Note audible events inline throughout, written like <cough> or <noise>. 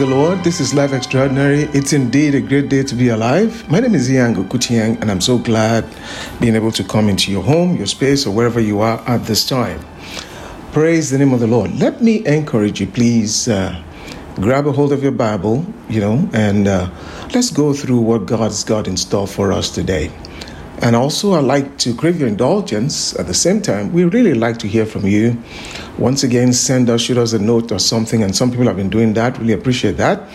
the Lord. This is Life Extraordinary. It's indeed a great day to be alive. My name is Ian Gokutiang, and I'm so glad being able to come into your home, your space, or wherever you are at this time. Praise the name of the Lord. Let me encourage you, please. Uh, grab a hold of your Bible, you know, and uh, let's go through what God's got in store for us today. And also, I'd like to crave your indulgence. At the same time, we really like to hear from you. Once again, send us, shoot us a note or something. And some people have been doing that. Really appreciate that.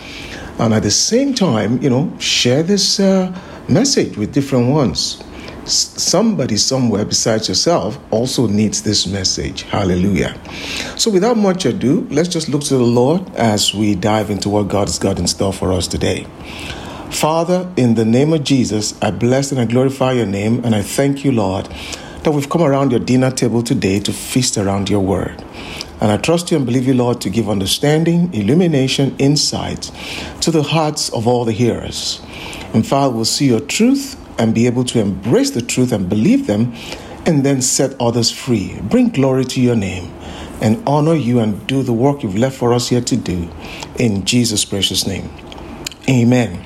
And at the same time, you know, share this uh, message with different ones. S- somebody somewhere besides yourself also needs this message. Hallelujah. So, without much ado, let's just look to the Lord as we dive into what God has got in store for us today. Father, in the name of Jesus, I bless and I glorify your name, and I thank you, Lord, that we've come around your dinner table today to feast around your word. And I trust you and believe you, Lord, to give understanding, illumination, insight to the hearts of all the hearers. And Father, we'll see your truth and be able to embrace the truth and believe them and then set others free. Bring glory to your name and honor you and do the work you've left for us here to do. In Jesus' precious name. Amen.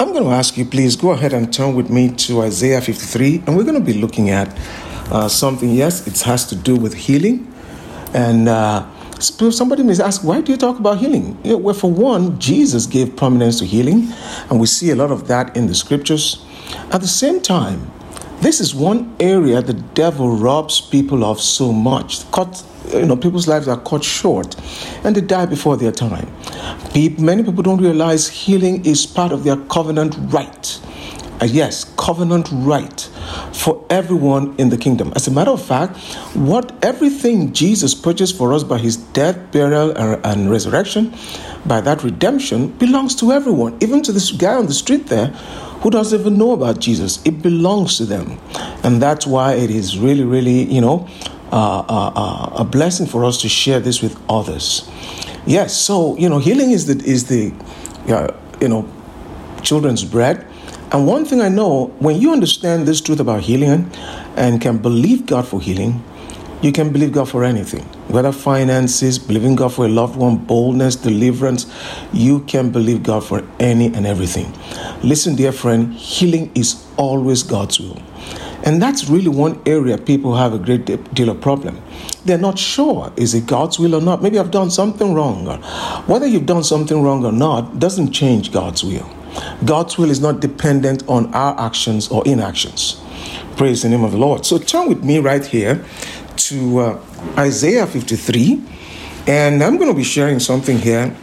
I'm going to ask you, please go ahead and turn with me to Isaiah 53, and we're going to be looking at uh, something. Yes, it has to do with healing. And uh, somebody may ask, why do you talk about healing? You know, well, for one, Jesus gave prominence to healing, and we see a lot of that in the scriptures. At the same time, this is one area the devil robs people of so much. Cut, you know, people's lives are cut short, and they die before their time. Many people don't realize healing is part of their covenant right. Uh, yes, covenant right for everyone in the kingdom. As a matter of fact, what everything Jesus purchased for us by his death, burial, and, and resurrection, by that redemption, belongs to everyone, even to this guy on the street there who doesn't even know about Jesus. It belongs to them. And that's why it is really, really, you know, uh, uh, uh, a blessing for us to share this with others. Yes, so, you know, healing is the, is the you know, children's bread. And one thing I know, when you understand this truth about healing and can believe God for healing, you can believe God for anything. Whether finances, believing God for a loved one, boldness, deliverance, you can believe God for any and everything. Listen, dear friend, healing is always God's will. And that's really one area people have a great deal of problem. They're not sure is it God's will or not. Maybe I've done something wrong. Whether you've done something wrong or not doesn't change God's will. God's will is not dependent on our actions or inactions. Praise the name of the Lord. So turn with me right here to uh, Isaiah 53, and I'm going to be sharing something here.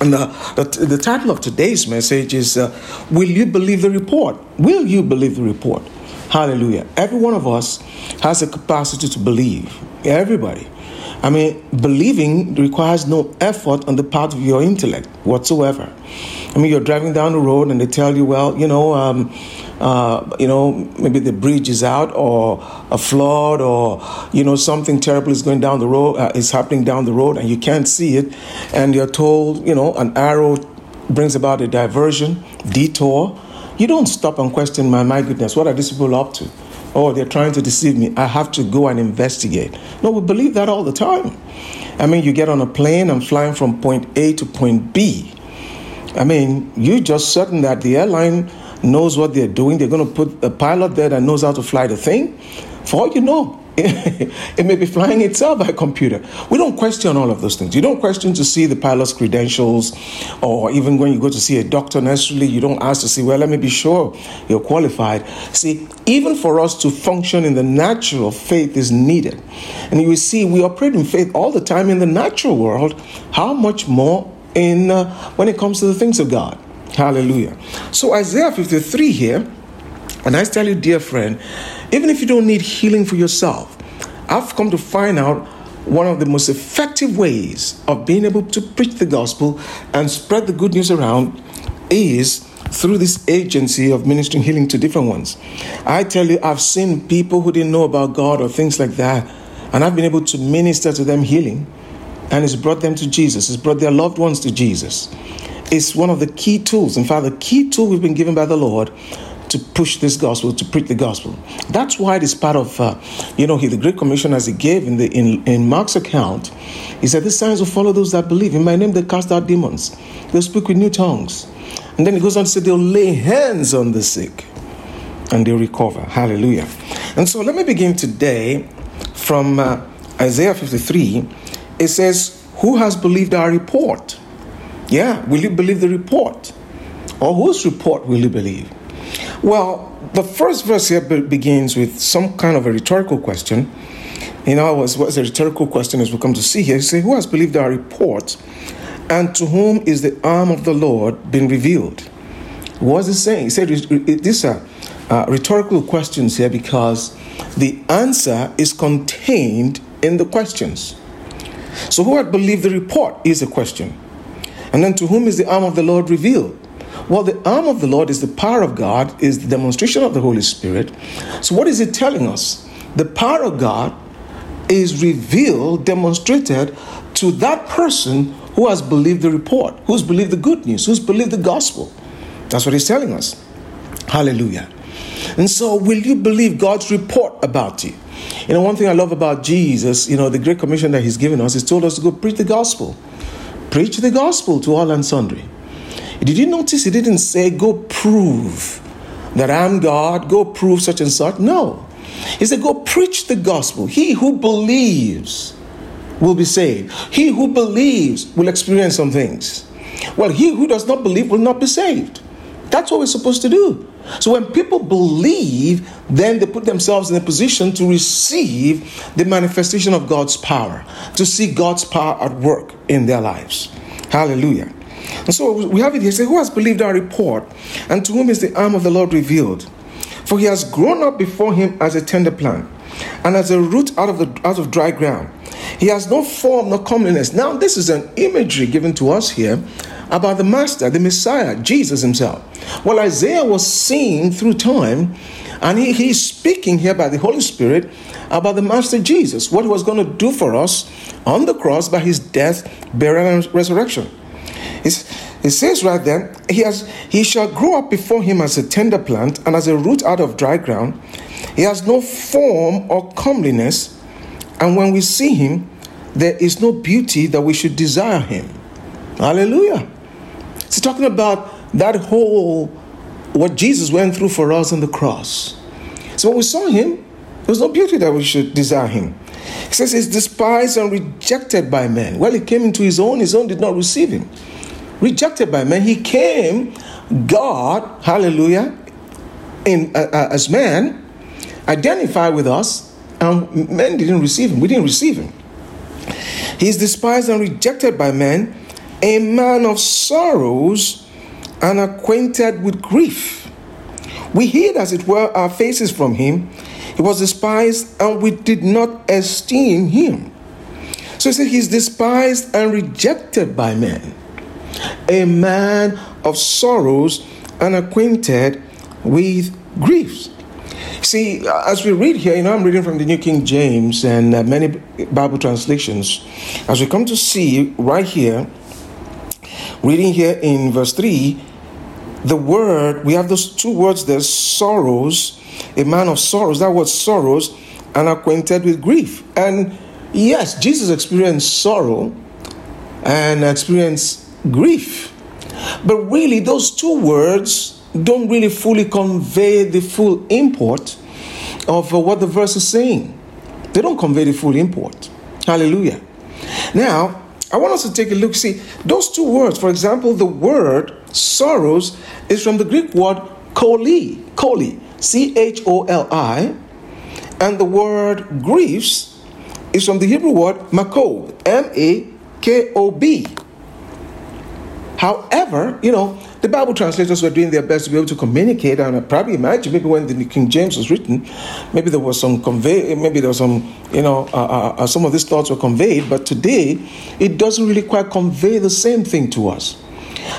And the, the, the title of today's message is uh, Will You Believe the Report? Will you believe the report? Hallelujah. Every one of us has a capacity to believe. Everybody. I mean, believing requires no effort on the part of your intellect whatsoever. I mean, you're driving down the road and they tell you, well, you know, um, uh, you know, maybe the bridge is out or a flood or, you know, something terrible is going down the road, uh, is happening down the road and you can't see it. And you're told, you know, an arrow brings about a diversion, detour. You don't stop and question, my, my goodness, what are these people up to? Oh, they're trying to deceive me. I have to go and investigate. No, we believe that all the time. I mean, you get on a plane and flying from point A to point B. I mean, you're just certain that the airline knows what they're doing. They're going to put a pilot there that knows how to fly the thing. For all you know, <laughs> it may be flying itself by computer. We don't question all of those things. You don't question to see the pilot's credentials, or even when you go to see a doctor, necessarily, you don't ask to see, well, let me be sure you're qualified. See, even for us to function in the natural, faith is needed. And you see, we operate in faith all the time in the natural world. How much more in uh, when it comes to the things of God? Hallelujah. So, Isaiah 53 here, and I tell you, dear friend, even if you don't need healing for yourself, I've come to find out one of the most effective ways of being able to preach the gospel and spread the good news around is through this agency of ministering healing to different ones. I tell you, I've seen people who didn't know about God or things like that, and I've been able to minister to them healing, and it's brought them to Jesus, it's brought their loved ones to Jesus. It's one of the key tools. In fact, the key tool we've been given by the Lord to push this gospel, to preach the gospel. That's why it is part of, uh, you know, he, the Great Commission as he gave in, the, in, in Mark's account. He said, These signs will follow those that believe. In my name, they cast out demons, they'll speak with new tongues. And then he goes on to say, They'll lay hands on the sick and they'll recover. Hallelujah. And so let me begin today from uh, Isaiah 53. It says, Who has believed our report? Yeah, will you believe the report? Or whose report will you believe? Well, the first verse here begins with some kind of a rhetorical question. You know, what's, what's a rhetorical question as we come to see here? Say, Who has believed our report? And to whom is the arm of the Lord been revealed? What is it saying? He said, These are uh, rhetorical questions here because the answer is contained in the questions. So, who had believed the report is a question. And then, to whom is the arm of the Lord revealed? Well, the arm of the Lord is the power of God, is the demonstration of the Holy Spirit. So, what is it telling us? The power of God is revealed, demonstrated to that person who has believed the report, who's believed the good news, who's believed the gospel. That's what he's telling us. Hallelujah. And so, will you believe God's report about you? You know, one thing I love about Jesus, you know, the great commission that he's given us, he's told us to go preach the gospel. Preach the gospel to all and sundry. Did you notice he didn't say, go prove that I'm God, go prove such and such? No. He said, go preach the gospel. He who believes will be saved. He who believes will experience some things. Well, he who does not believe will not be saved. That's what we're supposed to do. So when people believe, then they put themselves in a position to receive the manifestation of God's power, to see God's power at work in their lives. Hallelujah. And so we have it here. Say, Who has believed our report? And to whom is the arm of the Lord revealed? For he has grown up before him as a tender plant, and as a root out of the out of dry ground. He has no form nor comeliness. Now, this is an imagery given to us here about the Master, the Messiah, Jesus himself. Well, Isaiah was seeing through time, and he, he's speaking here by the Holy Spirit about the Master Jesus, what he was going to do for us on the cross by his death, burial, and resurrection. It says right there, he, has, he shall grow up before him as a tender plant and as a root out of dry ground. He has no form or comeliness, and when we see him, there is no beauty that we should desire him. Hallelujah. It's talking about that whole, what Jesus went through for us on the cross. So when we saw him, there was no beauty that we should desire him. He says he's despised and rejected by men. Well, he came into his own, his own did not receive him. Rejected by men, he came, God, hallelujah, in uh, uh, as man, identified with us, and men didn't receive him. We didn't receive him. He is despised and rejected by men, a man of sorrows and acquainted with grief. We hid, as it were, our faces from him. He was despised, and we did not esteem him. So he said, He's despised and rejected by men, a man of sorrows and acquainted with griefs. See, as we read here, you know, I'm reading from the New King James and uh, many Bible translations. As we come to see right here, reading here in verse 3, the word, we have those two words there sorrows, a man of sorrows. That word sorrows and acquainted with grief. And yes, Jesus experienced sorrow and experienced grief. But really, those two words don't really fully convey the full import of uh, what the verse is saying. They don't convey the full import. Hallelujah. Now, I want us to take a look. See, those two words, for example, the word sorrows is from the Greek word choli, choli, C H O L I, and the word griefs is from the Hebrew word makob, M A K O B. However, you know, the Bible translators were doing their best to be able to communicate, and I probably imagine maybe when the King James was written, maybe there was some convey, maybe there was some, you know, uh, uh, uh, some of these thoughts were conveyed, but today it doesn't really quite convey the same thing to us.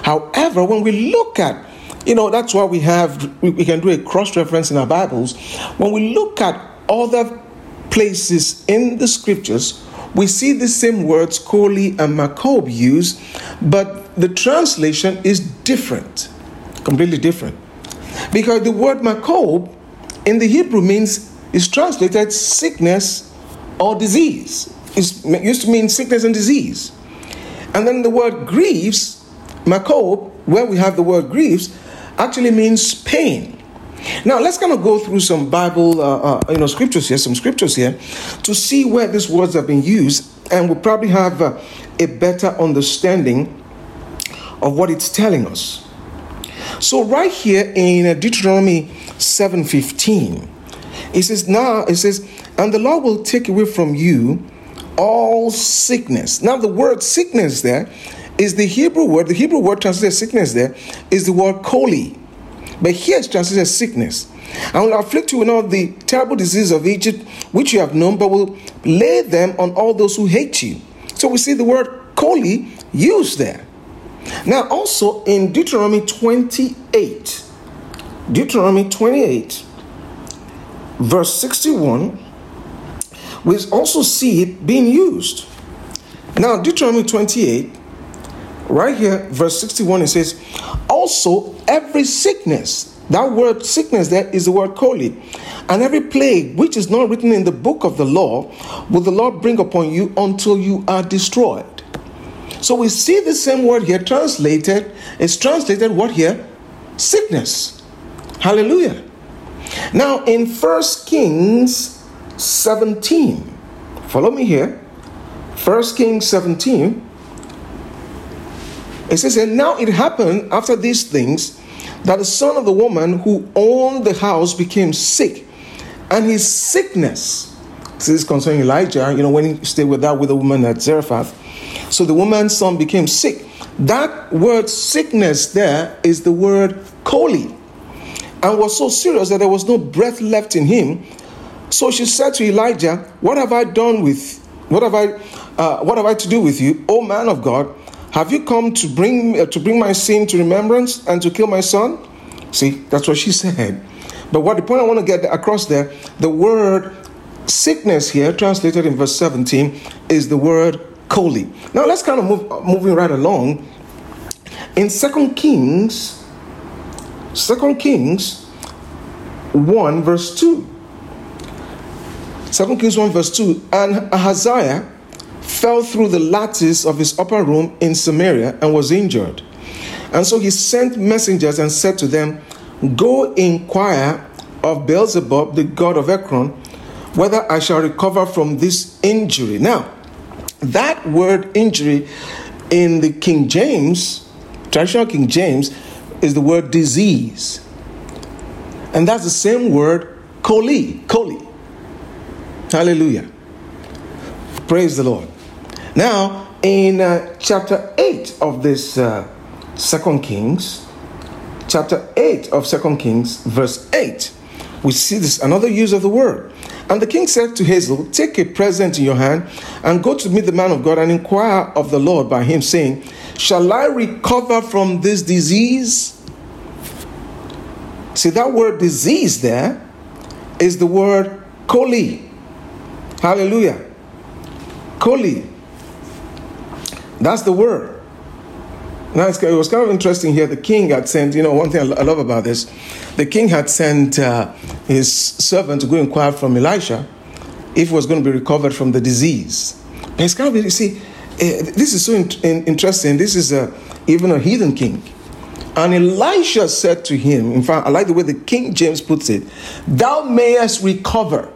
However, when we look at you know, that's why we have, we, we can do a cross reference in our Bibles. When we look at other places in the scriptures, we see the same words, choli and makob, use, but the translation is different, completely different. Because the word makob in the Hebrew means, is translated sickness or disease. It used to mean sickness and disease. And then the word griefs, makob, where we have the word griefs, actually means pain. Now let's kind of go through some Bible, uh, uh, you know, scriptures here, some scriptures here, to see where these words have been used, and we'll probably have uh, a better understanding of what it's telling us. So right here in uh, Deuteronomy 7:15, it says, "Now it says, and the Lord will take away from you all sickness." Now the word sickness there is the Hebrew word. The Hebrew word translated sickness there is the word choli. But here it's translated sickness. I will afflict you with all the terrible diseases of Egypt, which you have known, but will lay them on all those who hate you. So we see the word choli used there. Now, also in Deuteronomy 28, Deuteronomy 28, verse 61, we also see it being used. Now, Deuteronomy 28, right here, verse 61, it says, Also, every sickness, that word sickness there is the word choli, and every plague which is not written in the book of the law will the Lord bring upon you until you are destroyed. So we see the same word here translated. It's translated what here? Sickness. Hallelujah. Now in First Kings 17, follow me here. First Kings 17. It says, And now it happened after these things that the son of the woman who owned the house became sick, and his sickness, this is concerning Elijah, you know, when he stayed with that with the woman at Zarephath, so the woman's son became sick. That word sickness there is the word choli, and was so serious that there was no breath left in him. So she said to Elijah, What have I done with, what have I, uh, what have I to do with you, O man of God? Have you come to bring uh, to bring my sin to remembrance and to kill my son? See, that's what she <laughs> said. But what the point I want to get across there, the word sickness here, translated in verse 17, is the word choli. Now let's kind of move uh, moving right along. In Second Kings, Second Kings 1 verse 2. 2 Kings 1 verse 2. And Ahaziah fell through the lattice of his upper room in Samaria and was injured. And so he sent messengers and said to them, Go inquire of Beelzebub, the god of Ekron, whether I shall recover from this injury. Now, that word injury in the King James, traditional King James, is the word disease. And that's the same word, choli, choli. Hallelujah. Praise the Lord. Now, in uh, chapter 8 of this uh, Second Kings, chapter 8 of Second Kings, verse 8, we see this another use of the word. And the king said to Hazael, Take a present in your hand and go to meet the man of God and inquire of the Lord by him, saying, Shall I recover from this disease? See, that word disease there is the word choli. Hallelujah. Choli. That's the word. Now, it was kind of interesting here. The king had sent, you know, one thing I love about this the king had sent uh, his servant to go inquire from Elisha if he was going to be recovered from the disease. But it's kind of, you see, uh, this is so in, in, interesting. This is a, even a heathen king. And Elisha said to him, in fact, I like the way the King James puts it, Thou mayest recover.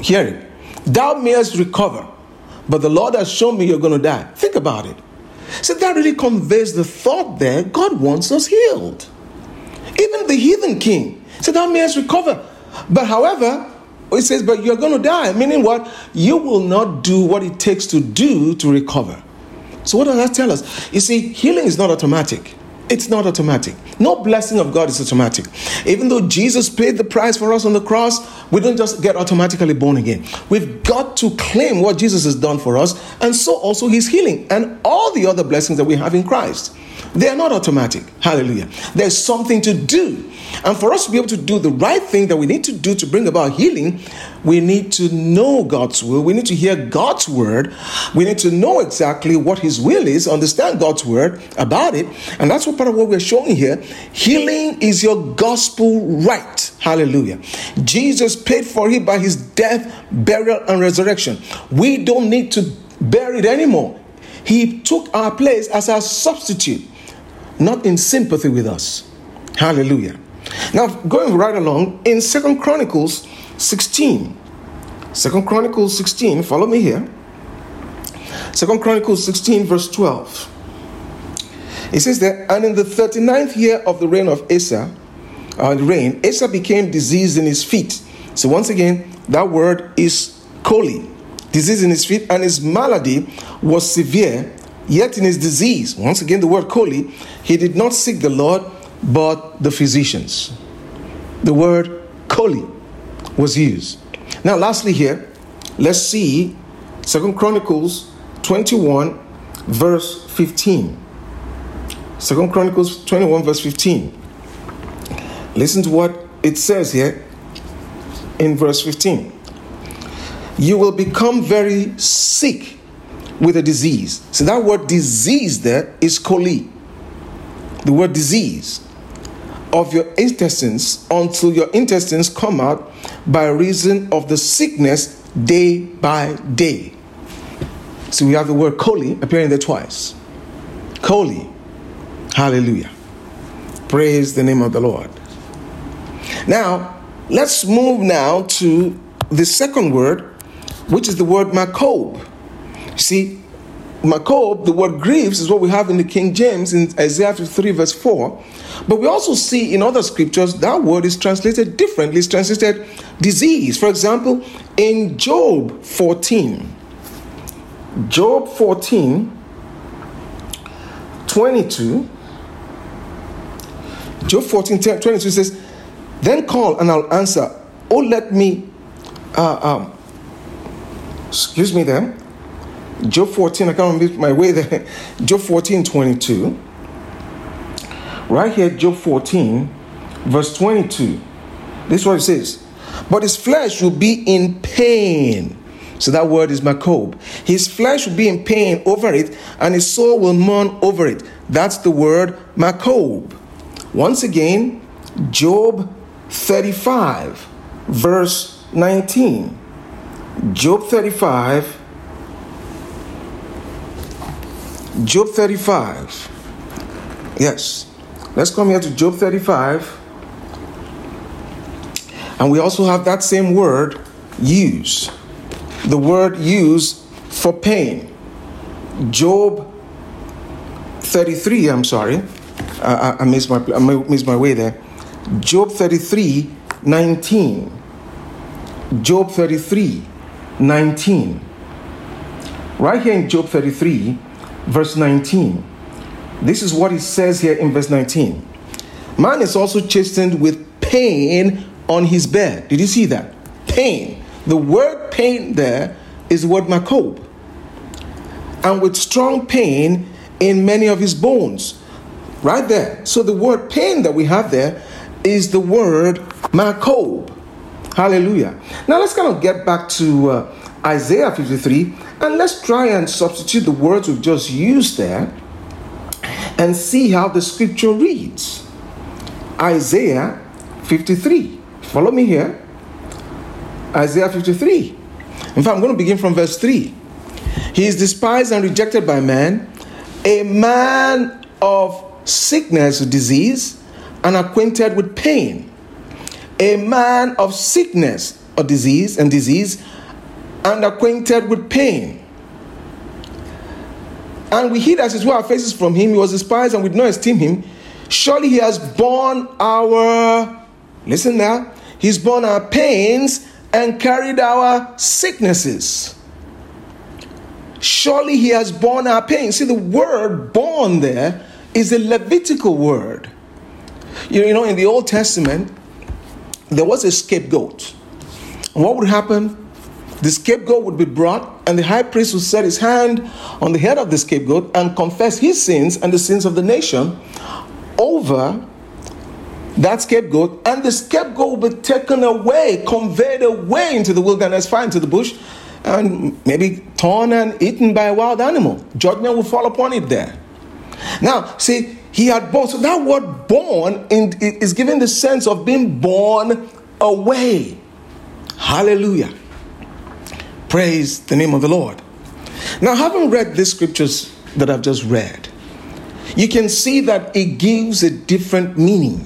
Hear it. Thou mayest recover but the Lord has shown me you're going to die. Think about it. So that really conveys the thought there God wants us healed. Even the heathen king said, Thou mayest recover. But however, it says, But you're going to die. Meaning what? You will not do what it takes to do to recover. So, what does that tell us? You see, healing is not automatic. It's not automatic. No blessing of God is automatic. Even though Jesus paid the price for us on the cross, we don't just get automatically born again. We've got to claim what Jesus has done for us, and so also his healing and all the other blessings that we have in Christ. They are not automatic. Hallelujah. There's something to do. And for us to be able to do the right thing that we need to do to bring about healing, we need to know God's will. We need to hear God's word. We need to know exactly what His will is, understand God's word about it. And that's what part of what we're showing here. Healing is your gospel right. Hallelujah. Jesus paid for it by his death, burial, and resurrection. We don't need to bear it anymore. He took our place as our substitute, not in sympathy with us. Hallelujah. Now, going right along in Second Chronicles 16. Second Chronicles 16, follow me here. Second Chronicles 16, verse 12. It says that, and in the 39th year of the reign of Asa, uh, reign, Asa became diseased in his feet. So once again, that word is choli, disease in his feet, and his malady was severe. Yet in his disease, once again the word choli, he did not seek the Lord, but the physicians. The word choli was used. Now, lastly, here, let's see Second Chronicles 21, verse 15. Second Chronicles 21, verse 15. Listen to what it says here in verse 15. You will become very sick with a disease. So that word disease there is choli. The word disease of your intestines until your intestines come out by reason of the sickness day by day. So we have the word choli appearing there twice. Choli. Hallelujah. Praise the name of the Lord. Now, let's move now to the second word, which is the word makob. See, makob, the word grieves, is what we have in the King James in Isaiah 53, verse 4. But we also see in other scriptures that word is translated differently. It's translated disease. For example, in Job 14, Job 14, 22, Job 14, 22 says, Then call and I'll answer. Oh, let me, uh, um, excuse me then. Job 14, I can't remember my way there. <laughs> Job 14, 22. Right here, Job 14, verse 22. This is what it says. But his flesh will be in pain. So that word is makob. His flesh will be in pain over it, and his soul will mourn over it. That's the word makob. Once again, Job 35, verse 19. Job 35. Job 35. Yes. Let's come here to Job 35. And we also have that same word, use. The word use for pain. Job 33, I'm sorry. I, I, missed my, I missed my way there. Job 33, 19. Job 33, 19. Right here in Job 33, verse 19. This is what he says here in verse 19. Man is also chastened with pain on his bed. Did you see that? Pain. The word pain there is the word makob. And with strong pain in many of his bones. Right there. So the word pain that we have there is the word makob. Hallelujah. Now let's kind of get back to uh, Isaiah 53 and let's try and substitute the words we've just used there and see how the scripture reads. Isaiah 53. Follow me here. Isaiah 53. In fact, I'm going to begin from verse 3. He is despised and rejected by man, a man of sickness or disease, and acquainted with pain. A man of sickness or disease and disease, and acquainted with pain. And we hid as it were our faces from him. He was despised and we did not esteem him. Surely he has borne our, listen now, he's borne our pains and carried our sicknesses. Surely he has borne our pains. See, the word borne there is a Levitical word. You know, in the Old Testament, there was a scapegoat. What would happen? The scapegoat would be brought, and the high priest would set his hand on the head of the scapegoat and confess his sins and the sins of the nation over that scapegoat, and the scapegoat will be taken away, conveyed away into the wilderness, far into the bush, and maybe torn and eaten by a wild animal. Judgment will fall upon it there. Now, see, He had born. So that word born in, is given the sense of being born away. Hallelujah. Praise the name of the Lord. Now, having read these scriptures that I've just read, you can see that it gives a different meaning.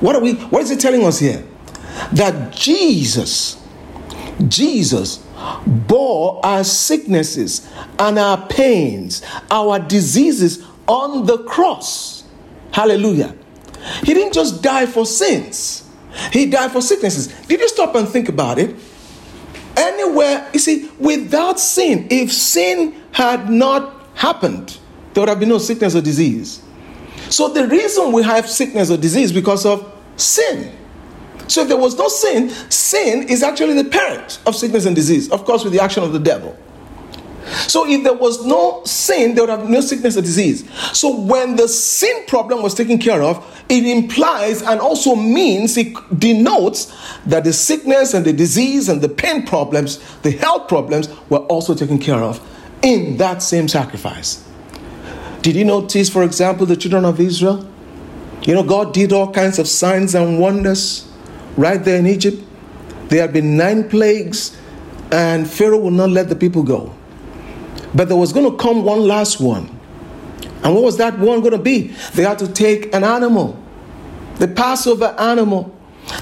What are we what is it telling us here? That Jesus, Jesus bore our sicknesses and our pains, our diseases on the cross. Hallelujah. He didn't just die for sins, He died for sicknesses. Did you stop and think about it? Anywhere, you see, without sin, if sin had not happened, there would have been no sickness or disease. So the reason we have sickness or disease because of sin. So if there was no sin, sin is actually the parent of sickness and disease, of course, with the action of the devil. So if there was no sin, there would have no sickness or disease. So when the sin problem was taken care of, it implies and also means, it denotes that the sickness and the disease and the pain problems, the health problems were also taken care of in that same sacrifice. Did you notice, for example, the children of Israel? You know, God did all kinds of signs and wonders right there in Egypt. There had been nine plagues, and Pharaoh would not let the people go. But there was going to come one last one. And what was that one going to be? They had to take an animal, the Passover animal.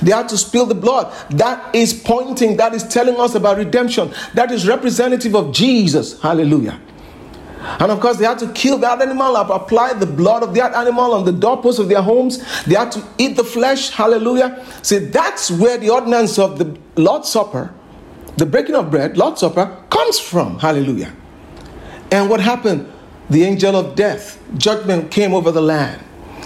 They had to spill the blood. That is pointing, that is telling us about redemption. That is representative of Jesus. Hallelujah. And of course, they had to kill that animal, apply the blood of that animal on the doorposts of their homes. They had to eat the flesh. Hallelujah. See, that's where the ordinance of the Lord's Supper, the breaking of bread, Lord's Supper, comes from. Hallelujah. And what happened? The angel of death, judgment came over the land.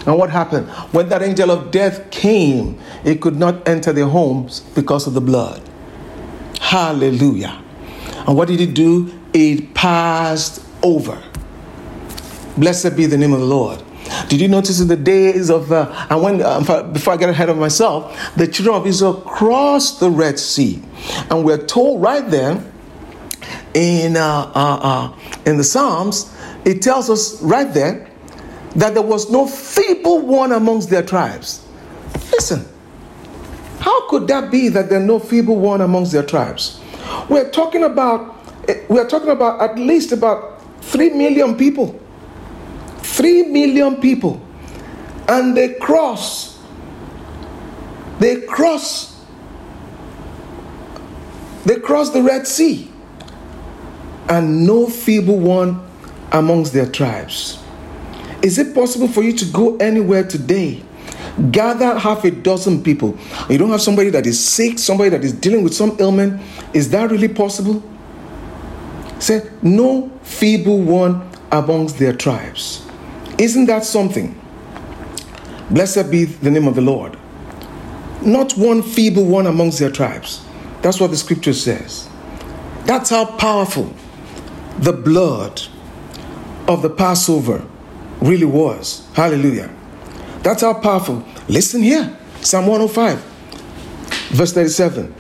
And what happened? When that angel of death came, it could not enter their homes because of the blood. Hallelujah. And what did it do? It passed over. Blessed be the name of the Lord. Did you notice in the days of, uh, and when, uh, before I get ahead of myself, the children of Israel crossed the Red Sea. And we're told right there in, uh, uh, uh, in the Psalms, it tells us right there that there was no feeble one amongst their tribes. Listen, how could that be that there are no feeble one amongst their tribes? We're talking about, eh, we're talking about at least about 3 million people. 3 million people. And they cross. They cross. They cross the Red Sea. And no feeble one amongst their tribes. Is it possible for you to go anywhere today? Gather half a dozen people. You don't have somebody that is sick, somebody that is dealing with some ailment. Is that really possible? Say, no feeble one amongst their tribes. Isn't that something? Blessed be the name of the Lord. Not one feeble one amongst their tribes. That's what the scripture says. That's how powerful the blood of the Passover really was. Hallelujah. That's how powerful. Listen here Psalm 105, verse 37.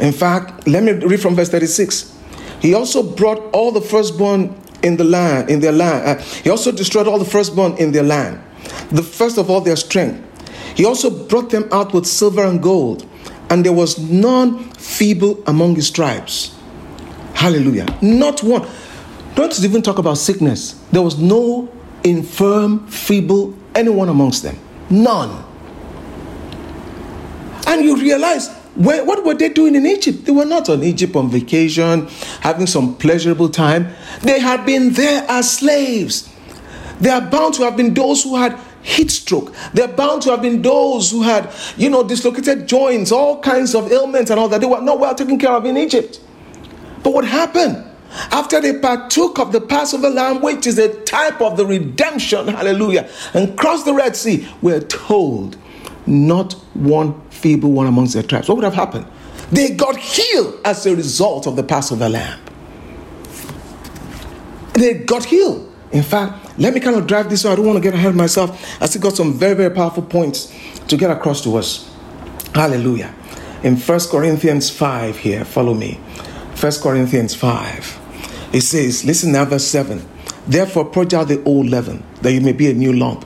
In fact, let me read from verse 36. He also brought all the firstborn in the land, in their land. Uh, he also destroyed all the firstborn in their land, the first of all their strength. He also brought them out with silver and gold, and there was none feeble among his tribes. Hallelujah. Not one. Don't even talk about sickness. There was no infirm, feeble, anyone amongst them. None. And you realize where, what were they doing in Egypt? They were not on Egypt on vacation, having some pleasurable time. They had been there as slaves. They are bound to have been those who had heat stroke. They're bound to have been those who had, you know, dislocated joints, all kinds of ailments and all that. They were not well taken care of in Egypt. But what happened? After they partook of the Passover lamb, which is a type of the redemption, hallelujah, and crossed the Red Sea, we're told not one feeble one amongst their tribes. What would have happened? They got healed as a result of the Passover lamb. They got healed. In fact, let me kind of drive this so I don't want to get ahead of myself. I still got some very, very powerful points to get across to us. Hallelujah. In First Corinthians 5 here, follow me. First Corinthians 5. It says, listen now, verse 7. Therefore, purge out the old leaven, that you may be a new lump.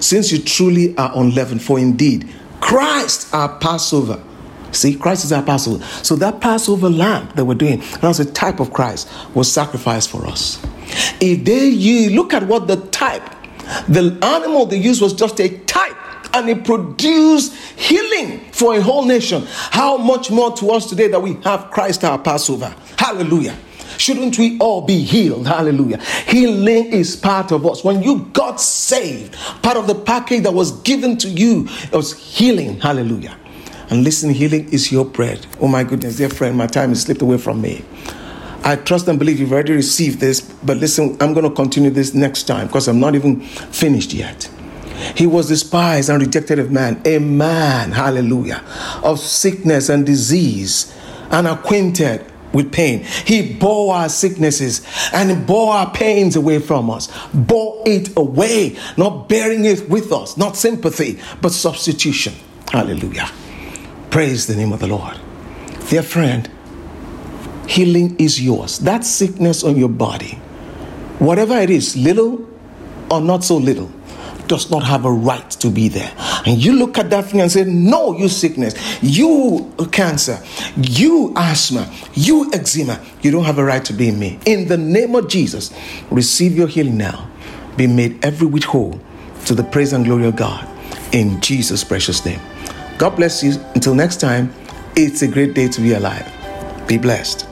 Since you truly are unleavened, for indeed Christ our Passover. See, Christ is our Passover. So that Passover lamb that we're doing, that was a type of Christ, was sacrificed for us. If they you look at what the type, the animal they used was just a type and it produced healing for a whole nation. How much more to us today that we have Christ our Passover? Hallelujah. Shouldn't we all be healed? Hallelujah. Healing is part of us. When you got saved, part of the package that was given to you was healing. Hallelujah. And listen, healing is your bread. Oh my goodness, dear friend, my time has slipped away from me. I trust and believe you've already received this, but listen, I'm going to continue this next time because I'm not even finished yet. He was despised and rejected of man, a man, hallelujah, of sickness and disease, and acquainted with pain. He bore our sicknesses and bore our pains away from us, bore it away, not bearing it with us, not sympathy, but substitution. Hallelujah. Praise the name of the Lord. Dear friend, healing is yours. That sickness on your body, whatever it is, little or not so little, does not have a right to be there. And you look at that thing and say, No, you sickness, you cancer, you asthma, you eczema, you don't have a right to be in me. In the name of Jesus, receive your healing now. Be made every whit whole to the praise and glory of God. In Jesus' precious name. God bless you. Until next time, it's a great day to be alive. Be blessed.